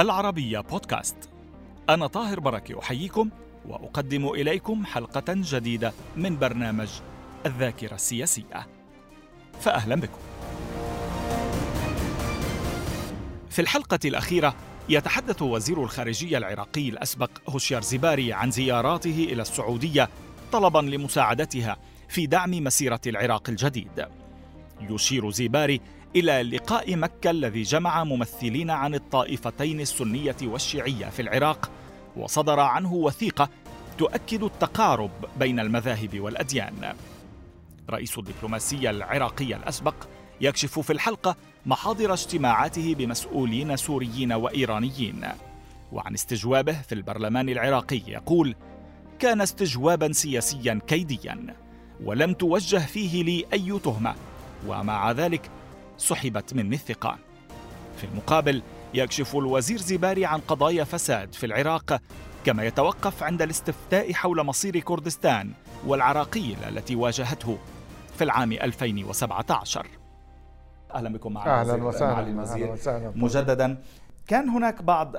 العربية بودكاست. أنا طاهر بركة أحييكم وأقدم إليكم حلقة جديدة من برنامج الذاكرة السياسية. فأهلا بكم. في الحلقة الأخيرة يتحدث وزير الخارجية العراقي الأسبق هوشيار زباري عن زياراته إلى السعودية طلبا لمساعدتها في دعم مسيرة العراق الجديد. يشير زيباري إلى لقاء مكة الذي جمع ممثلين عن الطائفتين السنية والشيعية في العراق وصدر عنه وثيقة تؤكد التقارب بين المذاهب والأديان. رئيس الدبلوماسية العراقية الأسبق يكشف في الحلقة محاضر اجتماعاته بمسؤولين سوريين وإيرانيين. وعن استجوابه في البرلمان العراقي يقول كان استجوابا سياسيا كيديا ولم توجه فيه لي أي تهمة ومع ذلك سحبت مني الثقة. في المقابل يكشف الوزير زباري عن قضايا فساد في العراق كما يتوقف عند الاستفتاء حول مصير كردستان والعراقيل التي واجهته في العام 2017 أهلا بكم معنا أهلا وسهلا مجددا. كان هناك بعض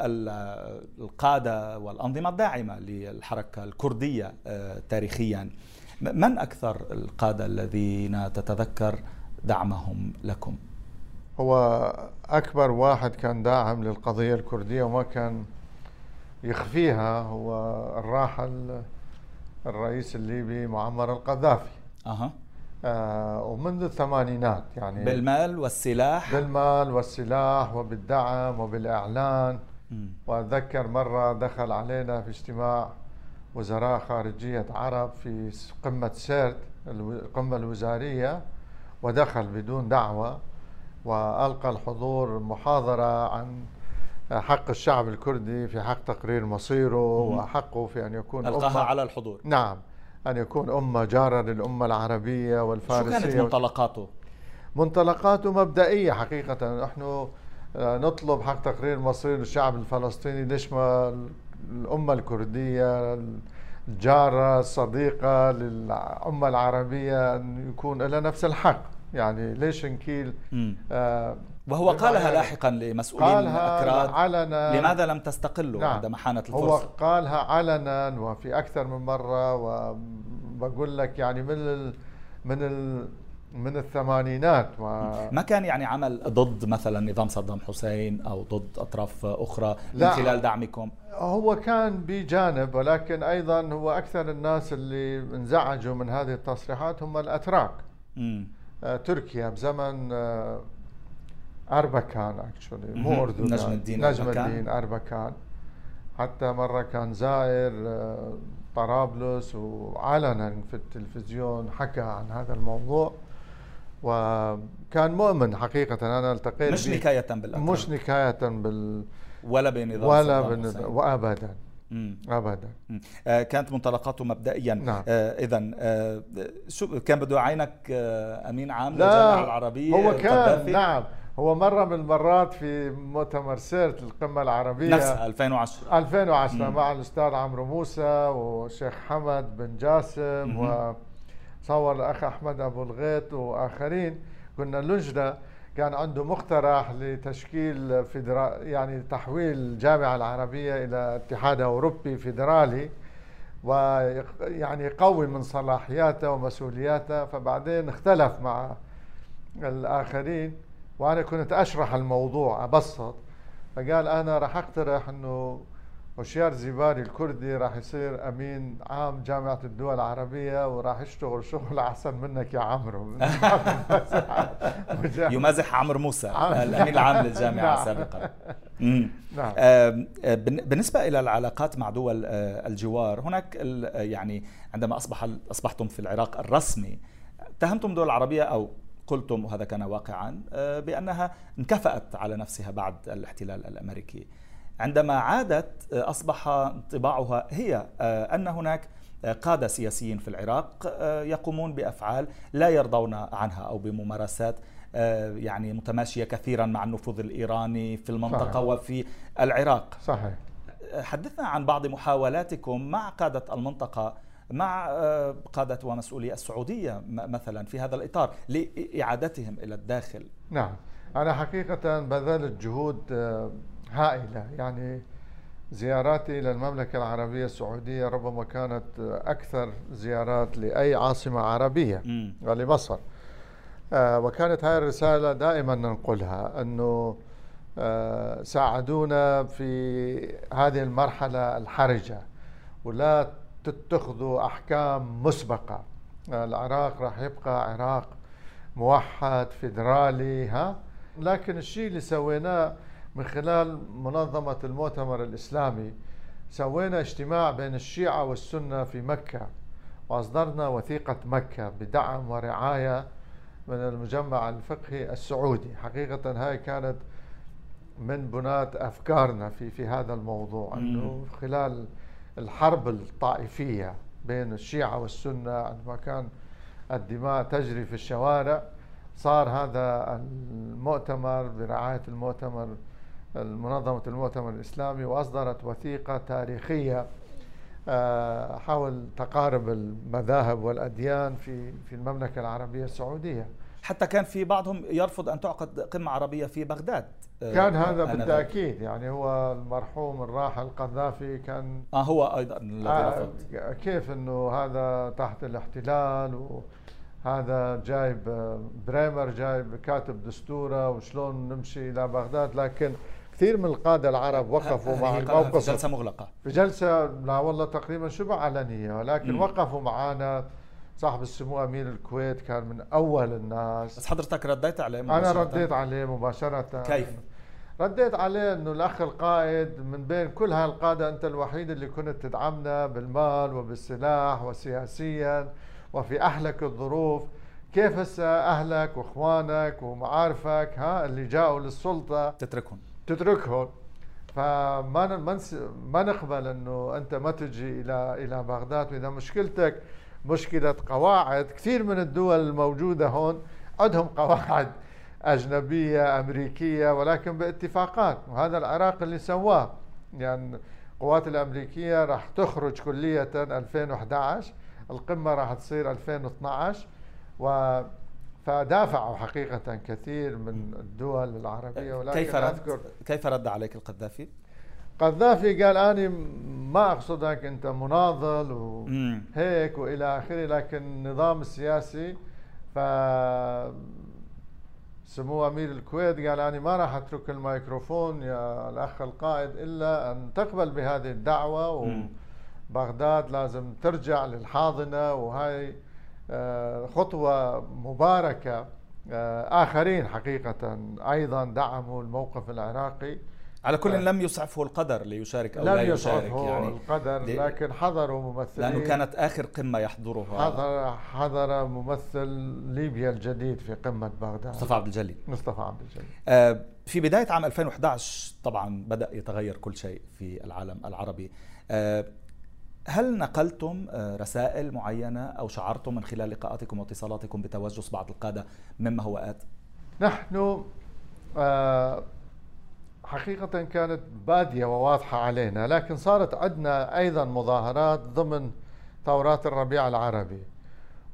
القادة والأنظمة الداعمة للحركة الكردية آه، تاريخيا. من أكثر القادة الذين تتذكر دعمهم لكم؟ هو أكبر واحد كان داعم للقضية الكردية وما كان يخفيها هو الراحل الرئيس الليبي معمر القذافي. أها. آه ومنذ الثمانينات يعني بالمال والسلاح. بالمال والسلاح وبالدعم وبالإعلان. م. وأتذكر مرة دخل علينا في اجتماع وزراء خارجية عرب في قمة سيرت القمة الوزارية ودخل بدون دعوة. وألقى الحضور محاضرة عن حق الشعب الكردي في حق تقرير مصيره وحقه في أن يكون ألقاها على الحضور. نعم. أن يكون أمة جارة للأمة العربية والفارسية. شو كانت منطلقاته؟ منطلقاته مبدئية حقيقة. نحن آه، نطلب حق تقرير مصير الشعب الفلسطيني. ليش ما الأمة الكردية الجارة الصديقة للأمة العربية أن يكون لها نفس الحق؟ يعني ليش نكيل؟ آه وهو قالها يعني لاحقا لمسؤولين أكراد علنا لماذا لم تستقلوا نعم. عندما حانت الفرصة؟ هو قالها علنا وفي أكثر من مرة وبقول لك يعني من ال من ال من الثمانينات و... ما كان يعني عمل ضد مثلا نظام صدام حسين أو ضد أطراف أخرى من خلال دعمكم؟ هو كان بجانب ولكن أيضا هو أكثر الناس اللي انزعجوا من هذه التصريحات هم الأتراك. آه تركيا بزمن آه أربكان اكشولي مو أردوغان. نجم الدين نجم الدين أربكان. حتى مرة كان زائر آه طرابلس وعلنا في التلفزيون حكى عن هذا الموضوع. وكان مؤمن حقيقة أنا ألتقيت مش نكاية بالأطراف مش نكاية بال ولا بنظام ولا بنظام وأبدا. مم. ابدا. آه كانت منطلقاته مبدئيا. نعم. آه اذا آه شو كان بده يعينك آه أمين عام للجامعة العربية هو كان نعم. هو مرة من المرات في مؤتمر سيرت القمة العربية. نفسها 2010 2010 مم. مع الأستاذ عمرو موسى والشيخ حمد بن جاسم مم. و صور الأخ أحمد أبو الغيط وآخرين. كنا لجنة كان عنده مقترح لتشكيل فدرا يعني تحويل الجامعة العربية إلى اتحاد أوروبي فيدرالي ويعني يقوي من صلاحياته ومسؤولياته فبعدين اختلف مع الآخرين. وأنا كنت أشرح الموضوع أبسط. فقال أنا راح أقترح أنه هوشيار زيباري الكردي راح يصير أمين عام جامعة الدول العربية وراح يشتغل شغل أحسن منك يا عمرو. يمازح عمرو موسى الأمين العام للجامعة نعم. سابقا. نعم. بالنسبة إلى العلاقات مع دول آه، الجوار هناك يعني عندما أصبح أصبحتم في العراق الرسمي اتهمتم دول العربيه أو قلتم وهذا كان واقعا؟ آه، بأنها انكفأت على نفسها بعد الاحتلال الأمريكي. عندما عادت آه، أصبح انطباعها هي آه، أن هناك آه، قادة سياسيين في العراق يقومون بأفعال لا يرضون عنها أو بممارسات يعني متماشية كثيرا مع النفوذ الإيراني في المنطقة صحيح. وفي العراق. صحيح. حدثنا عن بعض محاولاتكم مع قادة المنطقة مع قادة ومسؤولي السعودية مثلا في هذا الإطار لإعادتهم إلى الداخل. نعم. أنا حقيقة بذلت جهود هائلة. يعني زياراتي إلى المملكة العربية السعودية ربما كانت أكثر زيارات لأي عاصمة عربية ولمصر آه، وكانت هذه الرسالة دائما ننقلها أنه آه، ساعدونا في هذه المرحلة الحرجة ولا تتخذوا أحكام مسبقة. العراق راح يبقى عراق موحد فيدرالي ها؟ لكن الشيء اللي سويناه من خلال منظمة المؤتمر الإسلامي سوينا اجتماع بين الشيعة والسنة في مكة وأصدرنا وثيقة مكة بدعم ورعاية من المجمع الفقهي السعودي. حقيقة هاي كانت من بنات أفكارنا في في هذا الموضوع أنه خلال الحرب الطائفية بين الشيعة والسنة عندما كان الدماء تجري في الشوارع صار هذا المؤتمر برعاية المؤتمر منظمة المؤتمر الإسلامي وأصدرت وثيقة تاريخية آه، حول تقارب المذاهب والأديان في في المملكة العربية السعودية. حتى كان في بعضهم يرفض أن تعقد قمة عربية في بغداد آه، كان هذا بالتأكيد يعني هو المرحوم الراحل القذافي كان آه هو أيضا الذي آه رفض. كيف أنه هذا تحت الاحتلال وهذا جايب آه، بريمر جايب كاتب دستورة وشلون نمشي إلى بغداد لكن كثير من القادة العرب وقفوا مع الموقف. في جلسة مغلقة. في جلسة لا والله تقريبا شبه علنية ولكن م. وقفوا معنا صاحب السمو أمير الكويت كان من أول الناس. بس حضرتك رديت عليه مباشرة؟ أنا رديت عليه مباشرة. كيف؟ رديت عليه إنه الأخ القائد من بين كل هالقادة أنت الوحيد اللي كنت تدعمنا بالمال وبالسلاح وسياسيا وفي احلك الظروف. كيف هسه أهلك وإخوانك ومعارفك؟ ها اللي جاءوا للسلطة. تتركهم. تتركهم. فما ما نقبل إنه أنت ما تجي إلى إلى بغداد وإذا مشكلتك مشكلة قواعد. كثير من الدول الموجودة هون عندهم قواعد أجنبية أمريكية ولكن باتفاقات. وهذا العراق اللي سواه. يعني القوات الأمريكية راح تخرج كلية 2011 القمة راح تصير 2012 و فدافعوا حقيقة كثير من الدول العربية ولكن كيف رد؟ أذكر كيف رد عليك القذافي؟ قذافي قال أنا ما أقصدك أنت مناضل وهيك وإلى آخره لكن النظام السياسي ف سمو أمير الكويت قال أنا ما راح أترك الميكروفون يا الأخ القائد إلا أن تقبل بهذه الدعوة وبغداد لازم ترجع للحاضنة وهاي آه، خطوة مباركة آه، آخرين حقيقة أيضا دعموا الموقف العراقي. على كل آه، لم يسعفه القدر ليشارك أو لم لا يشارك يعني القدر لكن حضروا ممثلين. لأنه كانت آخر قمة يحضرها. حضر حضر ممثل ليبيا الجديد في قمة بغداد. مصطفى عبد الجليل. مصطفى عبد الجليل. آه في بداية عام 2011 طبعا بدأ يتغير كل شيء في العالم العربي. آه هل نقلتم آه، رسائل معينة أو شعرتم من خلال لقاءاتكم واتصالاتكم بتوجس بعض القادة مما هو آت؟ نحن آه، حقيقة كانت بادية وواضحة علينا لكن صارت عندنا أيضا مظاهرات ضمن ثورات الربيع العربي.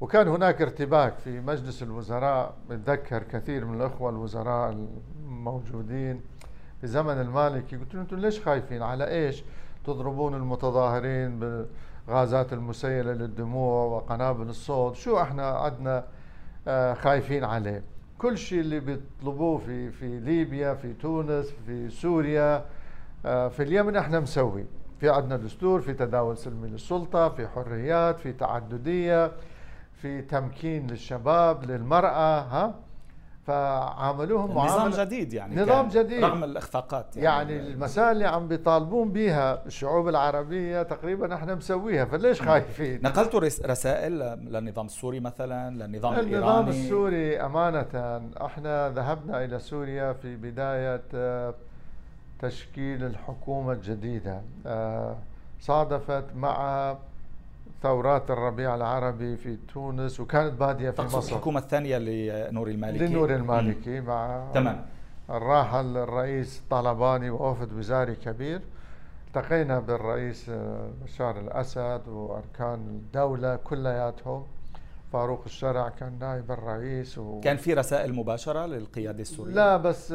وكان هناك ارتباك في مجلس الوزراء بتذكر كثير من الأخوة الوزراء الموجودين في زمن المالكي قلت لهم أنتم ليش خايفين؟ على إيش؟ تضربون المتظاهرين بالغازات المسيلة للدموع وقنابل الصوت. شو إحنا عندنا آه، خايفين عليه. كل شيء اللي بيطلبوه في في ليبيا في تونس في سوريا آه، في اليمن إحنا مسوي. في عندنا دستور في تداول سلمي للسلطة في حريات في تعددية في تمكين للشباب للمرأة ها؟ فعاملوهم نظام جديد يعني نظام جديد. رغم الاخفاقات يعني, يعني المسائل اللي عم بيطالبون بها الشعوب العربية تقريبا إحنا مسويها فليش خايفين؟ نقلتوا رسائل للنظام السوري مثلا للنظام الإيراني. النظام السوري أمانة إحنا ذهبنا إلى سوريا في بداية آه، تشكيل الحكومة الجديدة آه، صادفت مع ثورات الربيع العربي في تونس وكانت بادية في مصر. الحكومة الثانية لنور المالكي. لنور المالكي مع تمام. الراحل الرئيس طلباني ووفد وزاري كبير. التقينا بالرئيس بشار الأسد وأركان الدولة كلياتهم. فاروق الشرع كان نائب الرئيس و... كان في رسائل مباشرة للقيادة السورية؟ لا بس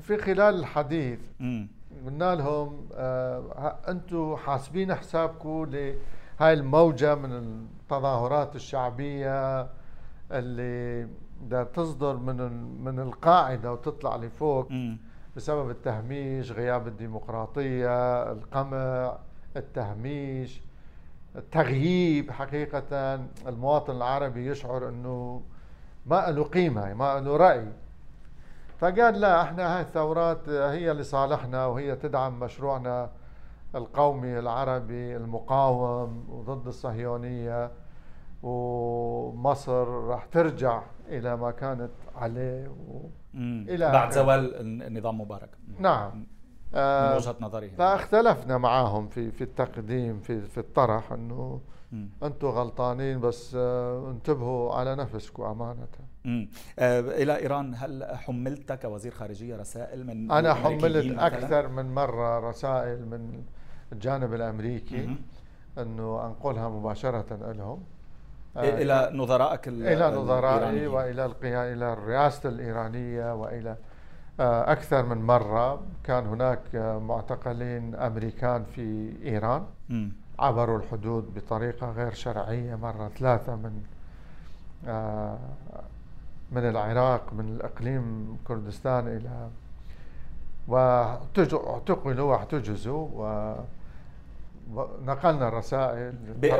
في خلال الحديث قلنا لهم آه أنتم حاسبين حسابكم لهاي الموجة من التظاهرات الشعبية اللي بدها تصدر من من القاعدة وتطلع لفوق بسبب التهميش غياب الديمقراطية القمع التهميش التغييب حقيقة. المواطن العربي يشعر إنه ما له قيمة ما له رأي. فقال لا إحنا هاي الثورات هي لصالحنا وهي تدعم مشروعنا. القومي العربي المقاوم وضد الصهيونية ومصر راح ترجع إلى ما كانت عليه و... إلى بعد زوال النظام مبارك. نعم. من آه وجهة نظرهم فاختلفنا معهم في في التقديم في في الطرح إنه أنتم غلطانين بس آه انتبهوا على نفسكم أمانة. آه إلى إيران هل حملت كوزير خارجية رسائل من أنا حملت أكثر من مرة رسائل من الجانب الأمريكي أنه أنقلها مباشرة لهم. آه، إلى نظرائك إلى نظرائي وإلى القيام إلى الرئاسة الإيرانية وإلى آه، أكثر من مرة كان هناك معتقلين أمريكان في إيران. عبروا الحدود بطريقة غير شرعية مرة ثلاثة من آه، من العراق من الإقليم كردستان إلى واعتقلوا واحتجزوا نقلنا الرسائل.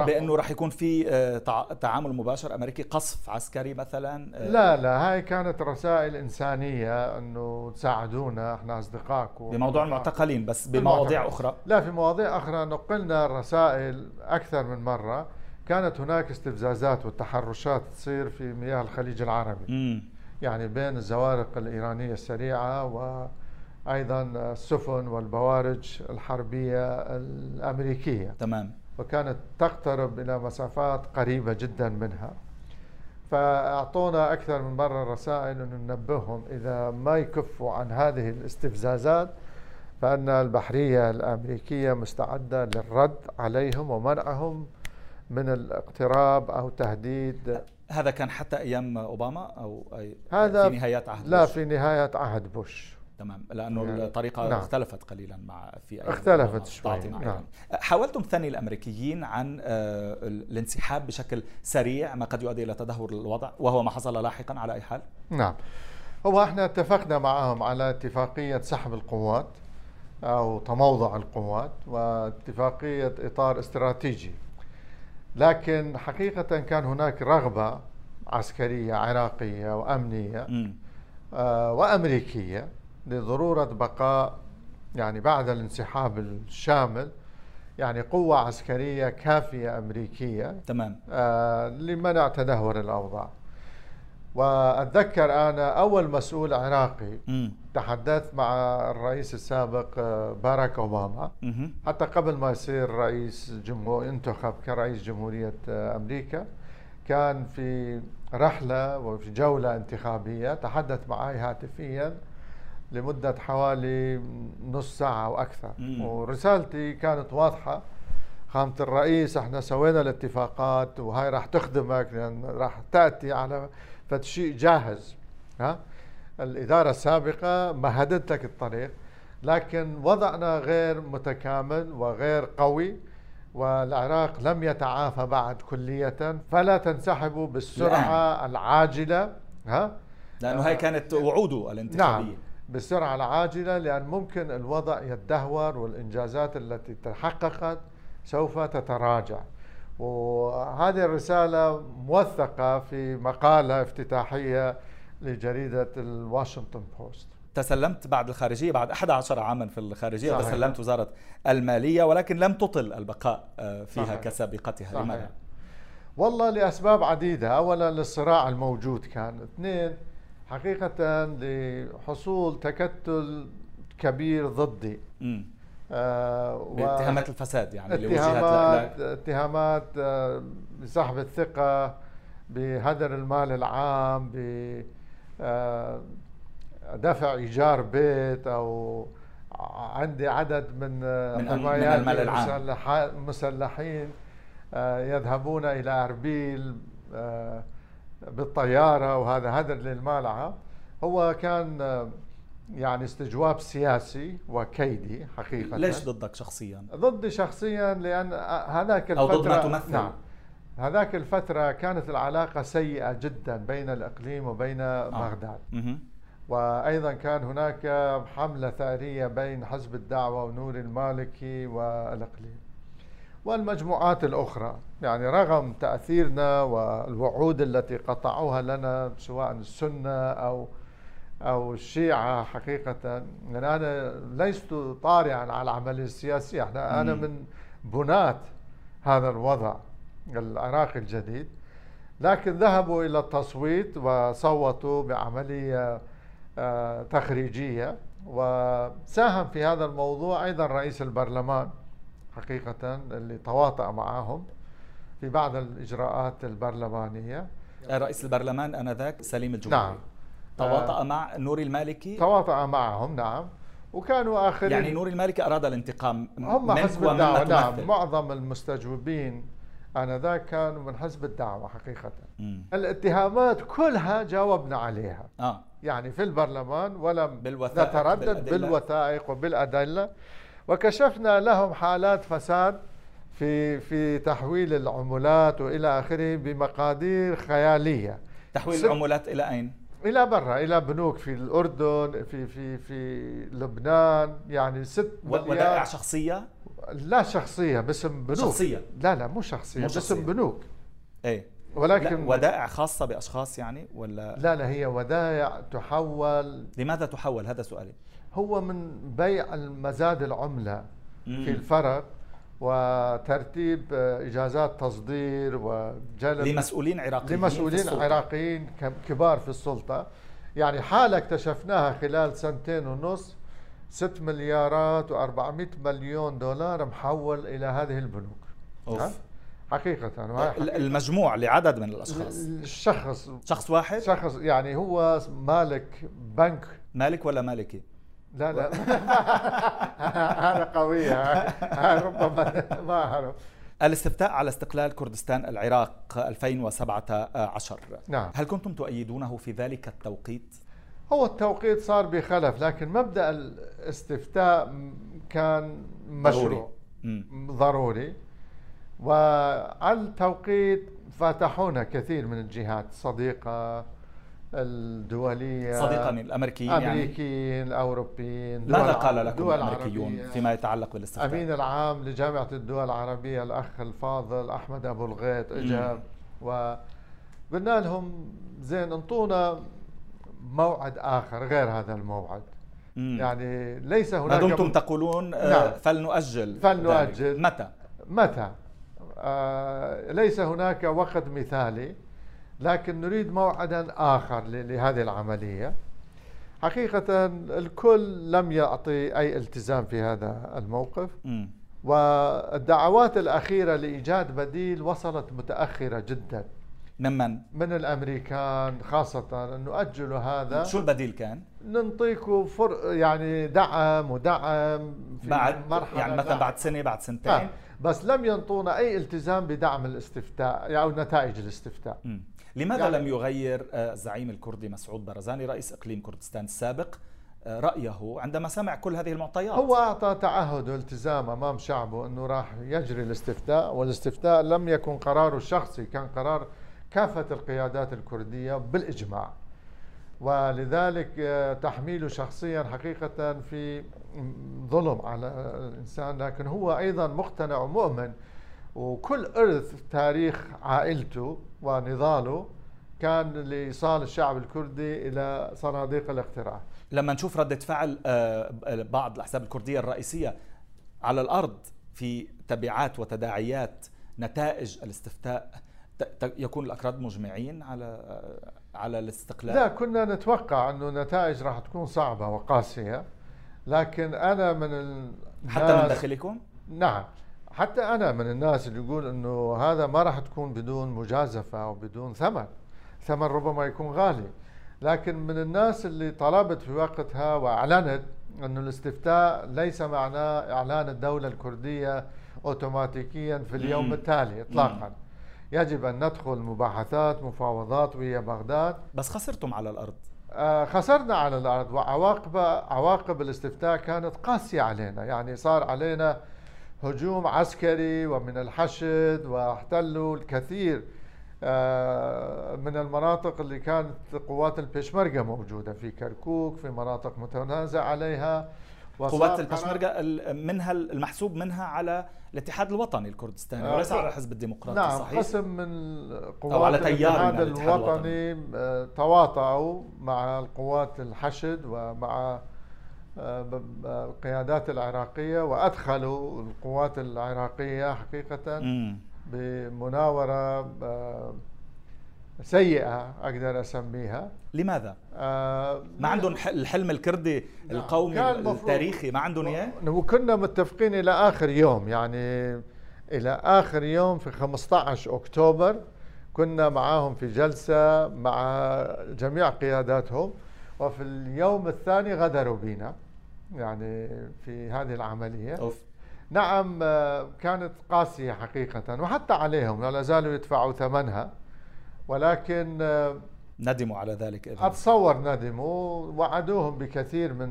بأنه راح يكون في آه، تعامل مباشر أمريكي قصف عسكري مثلا آه، لا لا هاي كانت رسائل إنسانية إنه تساعدونا إحنا اصدقائكم بموضوع المعتقلين بس بمواضيع أخرى. لا في مواضيع أخرى. نقلنا الرسائل أكثر من مرة. كانت هناك استفزازات وتحرشات تصير في مياه الخليج العربي. م. يعني بين الزوارق الإيرانية السريعة و أيضا السفن والبوارج الحربية الأمريكية. تمام. وكانت تقترب إلى مسافات قريبة جدا منها. فأعطونا أكثر من مرة رسائل انه ننبههم إذا ما يكفوا عن هذه الاستفزازات فأن البحرية الأمريكية مستعدة للرد عليهم ومنعهم من الاقتراب أو تهديد. هذا كان حتى أيام أوباما أو هذا في نهايات عهد لا بوش. في نهاية عهد بوش. تمام لأنه يعني الطريقة نعم. اختلفت قليلا مع في اختلفت شوي نعم. حاولتم ثني الأمريكيين عن آه، الانسحاب بشكل سريع ما قد يؤدي إلى تدهور الوضع وهو ما حصل لاحقا على أي حال؟ نعم. هو إحنا اتفقنا معهم على اتفاقية سحب القوات أو تموضع القوات واتفاقية إطار استراتيجي. لكن حقيقة كان هناك رغبة عسكرية عراقية وأمنية آه وأمريكية لضرورة بقاء يعني بعد الانسحاب الشامل يعني قوة عسكرية كافية أمريكية تمام آه لمنع تدهور الأوضاع وأتذكر أنا أول مسؤول عراقي م. تحدثت مع الرئيس السابق آه، باراك أوباما م. حتى قبل ما يصير رئيس جمهور ينتخب كرئيس جمهورية آه، أمريكا كان في رحلة وفي جولة انتخابية تحدث معي هاتفيا لمدة حوالي نص ساعة أو أكثر. مم. ورسالتي كانت واضحة. خامة الرئيس إحنا سوينا الاتفاقات وهاي راح تخدمك لأن راح تأتي على شيء جاهز. ها؟ الإدارة السابقة مهدت لك الطريق لكن وضعنا غير متكامل وغير قوي والعراق لم يتعافى بعد كلية. فلا تنسحبوا بالسرعة العاجلة. ها؟ لأنه هاي كانت وعوده الانتخابية. نعم بالسرعة العاجلة لأن ممكن الوضع يتدهور والإنجازات التي تحققت سوف تتراجع وهذه الرسالة موثقة في مقالة افتتاحية لجريدة الواشنطن بوست تسلمت بعد الخارجية بعد 11 عاما في الخارجية صحيح. تسلمت وزارة المالية ولكن لم تطل البقاء آه، فيها صحيح. كسابقتها لماذا؟ والله لأسباب عديدة أولا للصراع الموجود كان اثنين حقيقة لحصول تكتل كبير ضدي. آه اتهامات الفساد يعني اتهامات اتهامات آه بسحب الثقة بهدر المال العام بدفع آه إيجار بيت أو عندي عدد من من, حمايات من المال العام. مسلحين آه، يذهبون إلى أربيل آه، بالطيارة وهذا هدر للمالعة هو كان يعني استجواب سياسي وكيدي حقيقة. ليش ضدك شخصيا؟ ضدي شخصيا لأن هذاك الفترة أو ضد ما تمثل. نعم. هذاك الفترة كانت العلاقة سيئة جدا بين الإقليم وبين آه. بغداد. وأيضا كان هناك حملة ثأرية بين حزب الدعوة ونور المالكي والإقليم. والمجموعات الأخرى. يعني رغم تأثيرنا والوعود التي قطعوها لنا سواء السنة أو أو الشيعة حقيقة يعني أنا لست طارئا على العملية السياسية أنا, أنا من بناة هذا الوضع العراقي الجديد. لكن ذهبوا إلى التصويت وصوتوا بعملية آه، تخريجية. وساهم في هذا الموضوع أيضا رئيس البرلمان. حقيقة اللي تواطأ معهم في بعض الإجراءات البرلمانية. رئيس البرلمان آنذاك سليم الجمهوري. نعم. تواطأ مع نور المالكي؟ تواطأ معهم نعم. وكانوا آخرين يعني نور المالكي أراد الانتقام هم حزب الدعوة نعم. معظم المستجوبين آنذاك كانوا من حزب الدعوة حقيقة. مم. الاتهامات كلها جاوبنا عليها. آه. يعني في البرلمان ولم بالوثائق نتردد بالأدلة. بالوثائق وبالأدلة. وكشفنا لهم حالات فساد في في تحويل العملات وإلى آخره بمقادير خيالية. تحويل العملات إلى أين؟ إلى برا إلى بنوك في الأردن في في في لبنان يعني ست ودائع شخصية؟ لا شخصية باسم بنوك. شخصية؟ لا لا مو شخصية, مو شخصية. باسم بنوك. إيه. ولكن ودائع خاصة بأشخاص يعني ولا؟ لا لا هي ودائع تحول. لماذا تحول؟ هذا سؤالي. هو من بيع المزاد العملة. في الفرق وترتيب إجازات تصدير وجلب لمسؤولين عراقيين لمسؤولين عراقيين كبار في السلطة. يعني حالة اكتشفناها خلال سنتين ونص 6 مليارات و400 مليون دولار محول إلى هذه البنوك. أوف. حقيقة المجموع لعدد من الأشخاص. الشخص شخص واحد؟ شخص يعني هو مالك بنك. مالك ولا مالكي؟ لا لا. هذا قوية ربما ما أعرف الاستفتاء على استقلال كردستان العراق 2017 نعم. هل كنتم تؤيدونه في ذلك التوقيت؟ هو التوقيت صار بخلف لكن مبدأ الاستفتاء كان مشروع. ضروري, ضروري. وعلى التوقيت فاتحونا كثير من الجهات صديقة الدولية صديقا الأمريكيين الأمريكيين يعني الأوروبيين ماذا قال لكم الأمريكيون فيما يتعلق بالاستفتاء؟ أمين العام لجامعة الدول العربية الأخ الفاضل أحمد أبو الغيط إجا وقلنا لهم زين انطونا موعد آخر غير هذا الموعد مم. يعني ليس هناك ما دمتم تقولون آه، نعم. فلنؤجل فلنؤجل متى؟ متى؟ آه ليس هناك وقت مثالي لكن نريد موعدا آخر لهذه العملية حقيقة الكل لم يعطي أي التزام في هذا الموقف م. والدعوات الأخيرة لإيجاد بديل وصلت متأخرة جدا ممن؟ من الأمريكان خاصة أنه أجلوا هذا شو البديل كان؟ ننطيكم فر يعني دعم ودعم في بعد مرحلة يعني مثلا بعد سنة بعد سنتين آه. بس لم ينطونا أي التزام بدعم الاستفتاء أو نتائج الاستفتاء م. لماذا يعني لم يغير آه، الزعيم الكردي مسعود برزاني رئيس إقليم كردستان السابق؟ آه، رأيه عندما سمع كل هذه المعطيات. هو أعطى تعهد والتزام أمام شعبه أنه راح يجري الاستفتاء والاستفتاء لم يكن قراره الشخصي كان قرار كافة القيادات الكردية بالإجماع. ولذلك آه، تحميله شخصيا حقيقة في ظلم على الإنسان لكن هو أيضا مقتنع ومؤمن وكل إرث تاريخ عائلته ونضاله كان لإيصال الشعب الكردي إلى صناديق الاقتراع لما نشوف ردة فعل آه، بعض الأحزاب الكردية الرئيسية على الأرض في تبعات وتداعيات نتائج الاستفتاء يكون الأكراد مجمعين على آه، على الاستقلال؟ لا كنا نتوقع أنه النتائج راح تكون صعبة وقاسية لكن أنا من حتى من داخلكم؟ نعم حتى أنا من الناس اللي يقول إنه هذا ما راح تكون بدون مجازفة أو بدون ثمن ثمن ربما يكون غالي. لكن من الناس اللي طلبت في وقتها وأعلنت إنه الاستفتاء ليس معناه إعلان الدولة الكردية اوتوماتيكيا في اليوم التالي اطلاقا. يجب أن ندخل مباحثات مفاوضات ويا بغداد. بس خسرتم على الأرض. آه، خسرنا على الأرض وعواقب عواقب الاستفتاء كانت قاسية علينا. يعني صار علينا هجوم عسكري ومن الحشد واحتلوا الكثير آه، من المناطق اللي كانت قوات البشمركة موجودة في كركوك في مناطق متنازع عليها قوات البشمركة منها المحسوب منها على الاتحاد الوطني الكردستاني وليس على الحزب الديمقراطي نعم صحيح؟ قسم من قوات الاتحاد الوطني آه، تواطؤوا مع القوات الحشد ومع آه، القيادات العراقية وأدخلوا القوات العراقية حقيقة بمناورة آه، سيئة أقدر أسميها لماذا؟ آه ما عندهم الحلم الكردي نعم. القومي التاريخي ما عندهم إياه؟ وكنا متفقين إلى آخر يوم يعني إلى آخر يوم في 15 أكتوبر كنا معاهم في جلسة مع جميع قياداتهم وفي اليوم الثاني غدروا بنا يعني في هذه العملية أوف. نعم آه، كانت قاسية حقيقة وحتى عليهم لا زالوا يدفعوا ثمنها ولكن آه، ندموا على ذلك إذن. أتصور ندموا وعدوهم بكثير من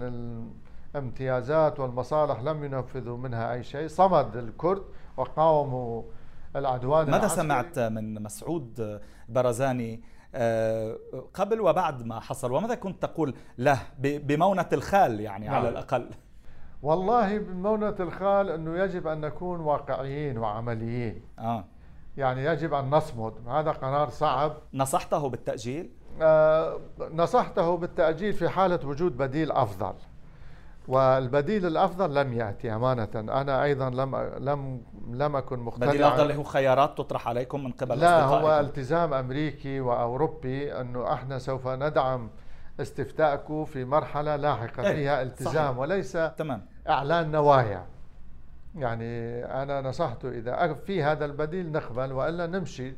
الامتيازات والمصالح لم ينفذوا منها أي شيء صمد الكرد وقاوموا العدوان ماذا. سمعت من مسعود برزاني قبل وبعد ما حصل وماذا كنت تقول له بمونة الخال يعني نعم. على الأقل والله بمونة الخال أنه يجب أن نكون واقعيين وعمليين آه. يعني يجب أن نصمد هذا قرار صعب نصحته بالتأجيل؟ آه نصحته بالتأجيل في حالة وجود بديل أفضل والبديل الأفضل لم يأتي أمانة أنا أيضا لم لم لم أكن مقتنعا البديل الافضل هو خيارات تطرح عليكم من قبل لا هو التزام أمريكي وأوروبي أنه إحنا سوف ندعم استفتاءكم في مرحلة لاحقة إيه فيها التزام صحيح. وليس تمام. إعلان نوايا يعني أنا نصحته إذا في هذا البديل نقبل وإلا نمشي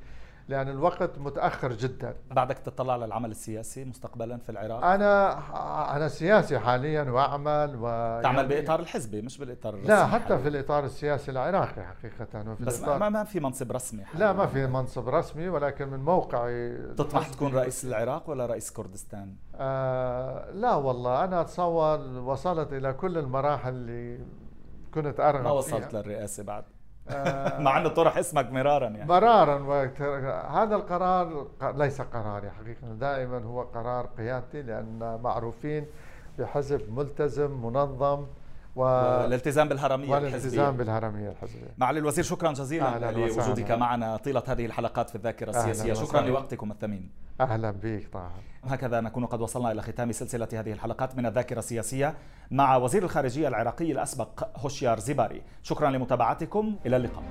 لأن الوقت متأخر جدا بعدك تطلع للعمل السياسي مستقبلا في العراق؟ أنا أنا سياسي حاليا وأعمل و تعمل يعني بإطار الحزبي مش بالإطار الرسمي لا حتى حاليا. في الإطار السياسي العراقي حقيقة وفي بس ما, ما في منصب رسمي حاليا. لا ما في منصب رسمي ولكن من موقعي تطمح تكون رئيس العراق ولا رئيس كردستان؟ آه لا والله أنا أتصور وصلت إلى كل المراحل اللي كنت أرغب ما وصلت فيها. للرئاسة بعد مع إنه طرح اسمك مرارا يعني. مرارا هذا القرار ليس قراري حقيقة دائما هو قرار قيادتي لأن معروفين بحزب ملتزم منظم و... والالتزام بالهرمية والالتزام بالهرمية الحزبية. معالي الوزير شكرا جزيلا. لوجودك معنا طيلة هذه الحلقات في الذاكرة السياسية. شكرا لوقتكم الثمين. أهلا بك طه. هكذا نكون قد وصلنا إلى ختام سلسلة هذه الحلقات من الذاكرة السياسية مع وزير الخارجية العراقي الأسبق هوشيار زيباري. شكرا لمتابعتكم. إلى اللقاء.